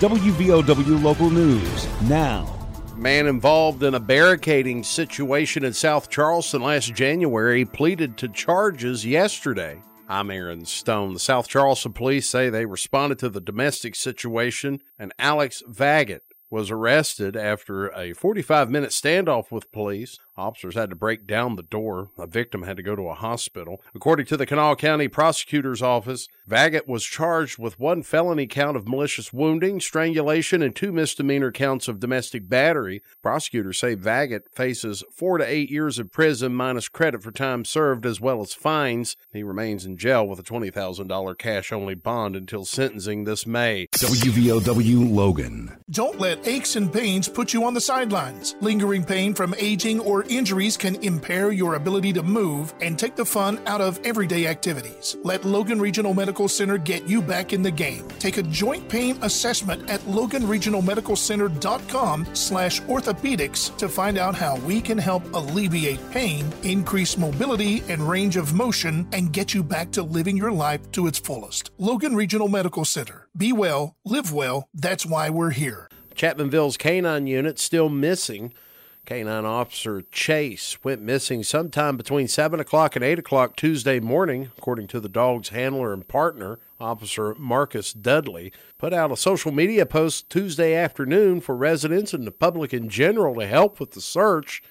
WVOW Local News now. Man involved in a barricading situation in South Charleston last January pleaded to charges yesterday. I'm Aaron Stone. The South Charleston police say they responded to the domestic situation, and Alex Vaggett was arrested after a 45 minute standoff with police. Officers had to break down the door. A victim had to go to a hospital. According to the Kanawha County Prosecutor's Office, Vaggett was charged with one felony count of malicious wounding, strangulation, and two misdemeanor counts of domestic battery. Prosecutors say Vaggett faces four to eight years of prison minus credit for time served as well as fines. He remains in jail with a $20,000 cash only bond until sentencing this May. WVOW Logan. Don't let aches and pains put you on the sidelines. Lingering pain from aging or injuries can impair your ability to move and take the fun out of everyday activities. Let Logan Regional Medical Center get you back in the game. Take a joint pain assessment at loganregionalmedicalcenter.com slash orthopedics to find out how we can help alleviate pain, increase mobility and range of motion, and get you back to living your life to its fullest. Logan Regional Medical Center. Be well, live well. That's why we're here. Chapmanville's canine unit still missing. Canine Officer Chase went missing sometime between 7 o'clock and 8 o'clock Tuesday morning, according to the dog's handler and partner, Officer Marcus Dudley. Put out a social media post Tuesday afternoon for residents and the public in general to help with the search.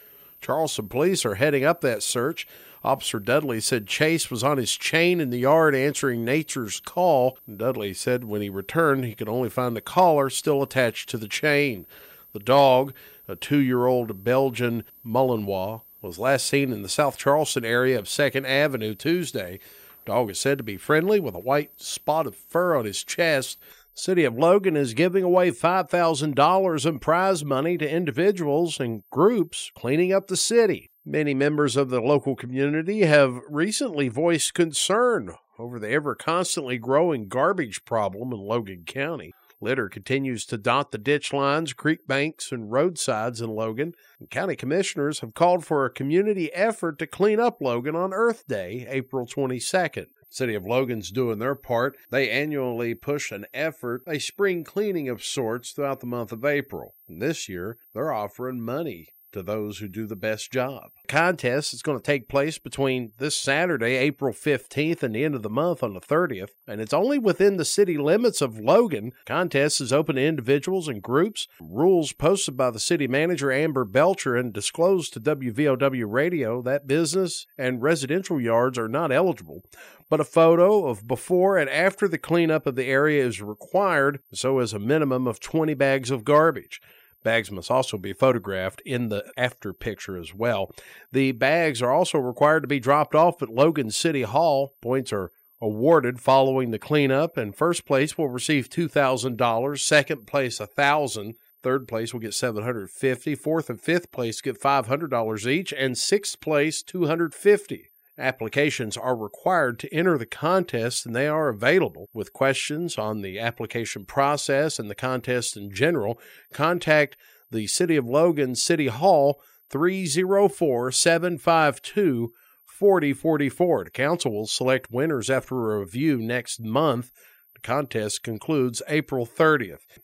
Charleston police are heading up that search. Officer Dudley said Chase was on his chain in the yard answering nature's call. Dudley said when he returned, he could only find the collar still attached to the chain. The dog, a two year old Belgian Malinois, was last seen in the South Charleston area of 2nd Avenue Tuesday. Dog is said to be friendly with a white spot of fur on his chest. City of Logan is giving away $5,000 in prize money to individuals and groups cleaning up the city. Many members of the local community have recently voiced concern over the ever constantly growing garbage problem in Logan County. Litter continues to dot the ditch lines, creek banks, and roadsides in Logan. And county commissioners have called for a community effort to clean up Logan on Earth Day, April 22nd. City of Logan's doing their part. They annually push an effort, a spring cleaning of sorts, throughout the month of April. And this year, they're offering money to those who do the best job. Contest is going to take place between this Saturday, April 15th, and the end of the month on the 30th, and it's only within the city limits of Logan. Contest is open to individuals and groups. Rules posted by the city manager Amber Belcher and disclosed to WVOW Radio that business and residential yards are not eligible but a photo of before and after the cleanup of the area is required, so is a minimum of 20 bags of garbage. Bags must also be photographed in the after picture as well. The bags are also required to be dropped off at Logan City Hall. Points are awarded following the cleanup, and first place will receive $2,000, second place 1000 Third place will get 750 Fourth and fifth place get $500 each, and sixth place 250 Applications are required to enter the contest and they are available. With questions on the application process and the contest in general, contact the City of Logan City Hall 304 752 4044. The council will select winners after a review next month. The contest concludes April 30th.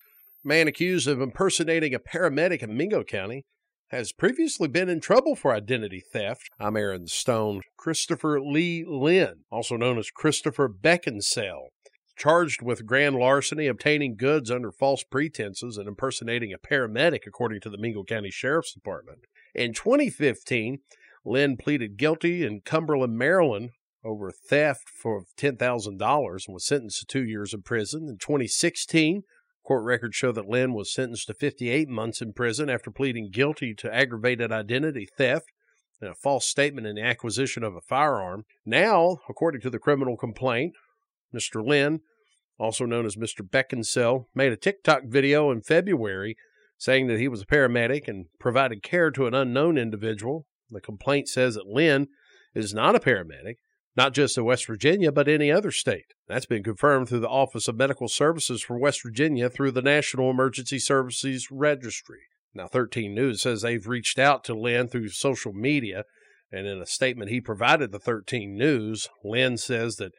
Man accused of impersonating a paramedic in Mingo County has previously been in trouble for identity theft. I'm Aaron Stone. Christopher Lee Lynn, also known as Christopher Beckinsale, charged with grand larceny, obtaining goods under false pretenses, and impersonating a paramedic, according to the Mingo County Sheriff's Department. In 2015, Lynn pleaded guilty in Cumberland, Maryland, over theft for $10,000 and was sentenced to two years in prison. In 2016, Court records show that Lynn was sentenced to 58 months in prison after pleading guilty to aggravated identity theft and a false statement in the acquisition of a firearm. Now, according to the criminal complaint, Mr. Lynn, also known as Mr. Beckinsale, made a TikTok video in February saying that he was a paramedic and provided care to an unknown individual. The complaint says that Lynn is not a paramedic not just in West Virginia, but any other state. That's been confirmed through the Office of Medical Services for West Virginia through the National Emergency Services Registry. Now, 13 News says they've reached out to Lynn through social media, and in a statement he provided the 13 News, Lynn says that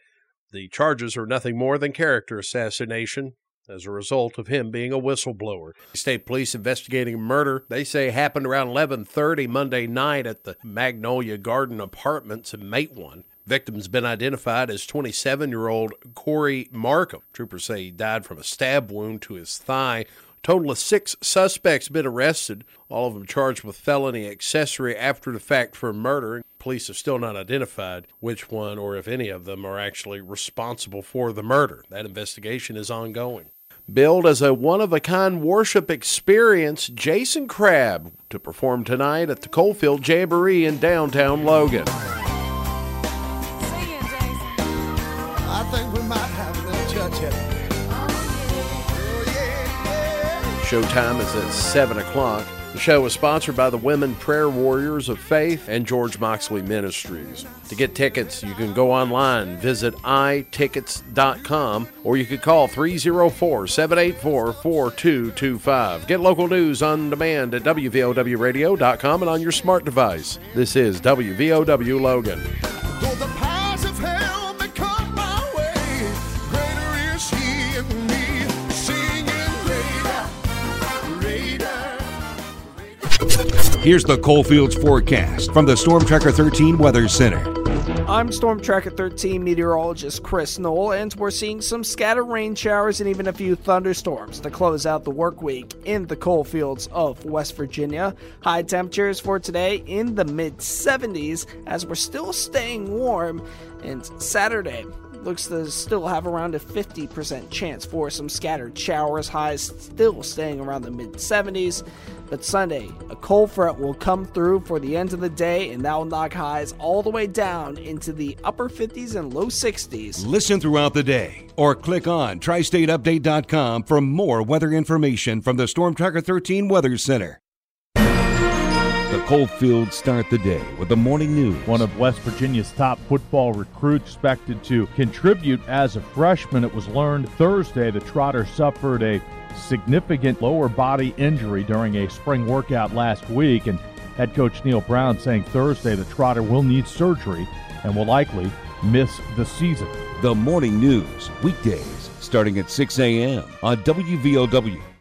the charges are nothing more than character assassination as a result of him being a whistleblower. State police investigating a murder they say happened around 11:30 Monday night at the Magnolia Garden Apartments in Matewan. Victim's been identified as 27 year old Corey Markham. Troopers say he died from a stab wound to his thigh. Total of six suspects been arrested, all of them charged with felony accessory after the fact for murder. Police have still not identified which one or if any of them are actually responsible for the murder. That investigation is ongoing. Billed as a one of a kind worship experience, Jason Crabb to perform tonight at the Coalfield Jamboree in downtown Logan. Think we might have a little church here. Showtime is at 7 o'clock. The show is sponsored by the Women Prayer Warriors of Faith and George Moxley Ministries. To get tickets, you can go online, visit itickets.com, or you could call 304 784 4225. Get local news on demand at WVOWradio.com and on your smart device. This is WVOW Logan. Here's the Coalfields forecast from the Storm Tracker 13 Weather Center. I'm Storm Tracker 13 meteorologist Chris Knoll, and we're seeing some scattered rain showers and even a few thunderstorms to close out the work week in the coal fields of West Virginia. High temperatures for today in the mid 70s as we're still staying warm, and Saturday looks to still have around a 50% chance for some scattered showers, highs still staying around the mid 70s. But Sunday, a cold front will come through for the end of the day, and that will knock highs all the way down into the upper 50s and low 60s. Listen throughout the day or click on tristateupdate.com for more weather information from the Storm Tracker 13 Weather Center. The Coalfields start the day with the morning news. One of West Virginia's top football recruits expected to contribute as a freshman. It was learned Thursday the Trotter suffered a significant lower body injury during a spring workout last week, and head coach Neal Brown saying Thursday the Trotter will need surgery and will likely miss the season. The morning news, weekdays starting at 6 a.m. on WVOW